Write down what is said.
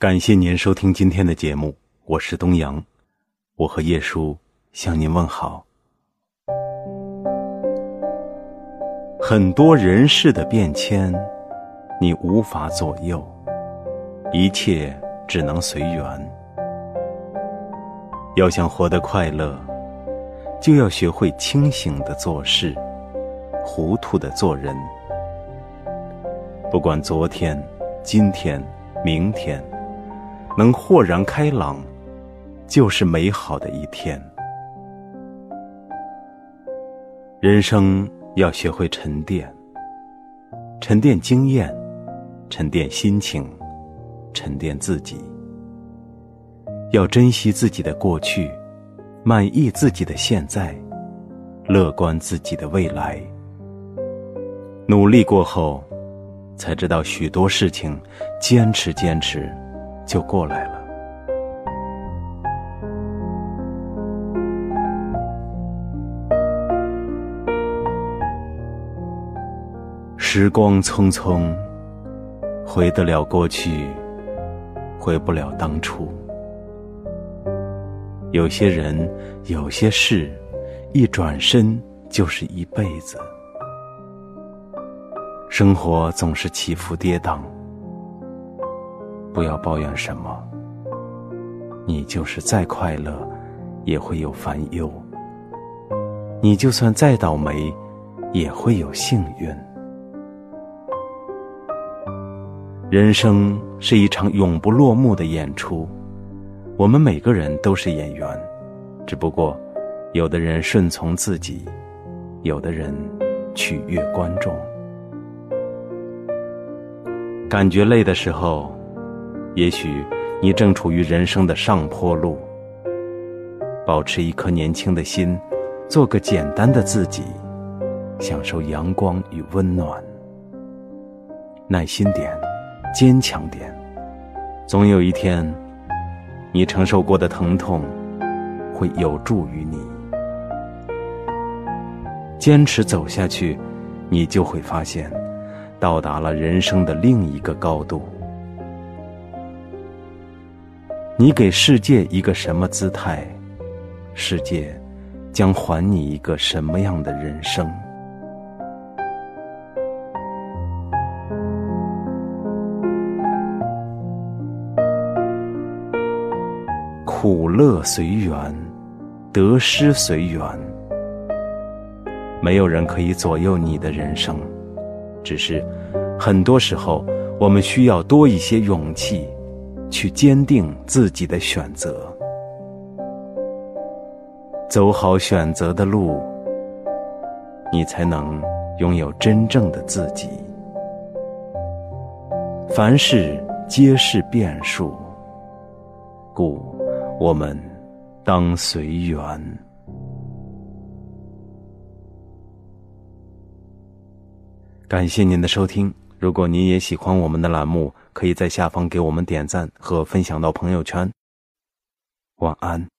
感谢您收听今天的节目，我是东阳，我和叶叔向您问好。很多人事的变迁，你无法左右，一切只能随缘。要想活得快乐，就要学会清醒的做事，糊涂的做人。不管昨天、今天、明天。能豁然开朗，就是美好的一天。人生要学会沉淀，沉淀经验，沉淀心情，沉淀自己。要珍惜自己的过去，满意自己的现在，乐观自己的未来。努力过后，才知道许多事情，坚持坚持。就过来了。时光匆匆，回得了过去，回不了当初。有些人，有些事，一转身就是一辈子。生活总是起伏跌宕。不要抱怨什么，你就是再快乐，也会有烦忧；你就算再倒霉，也会有幸运。人生是一场永不落幕的演出，我们每个人都是演员，只不过，有的人顺从自己，有的人取悦观众。感觉累的时候。也许你正处于人生的上坡路，保持一颗年轻的心，做个简单的自己，享受阳光与温暖。耐心点，坚强点，总有一天，你承受过的疼痛会有助于你。坚持走下去，你就会发现，到达了人生的另一个高度。你给世界一个什么姿态，世界将还你一个什么样的人生？苦乐随缘，得失随缘。没有人可以左右你的人生，只是很多时候，我们需要多一些勇气。去坚定自己的选择，走好选择的路，你才能拥有真正的自己。凡事皆是变数，故我们当随缘。感谢您的收听。如果您也喜欢我们的栏目，可以在下方给我们点赞和分享到朋友圈。晚安。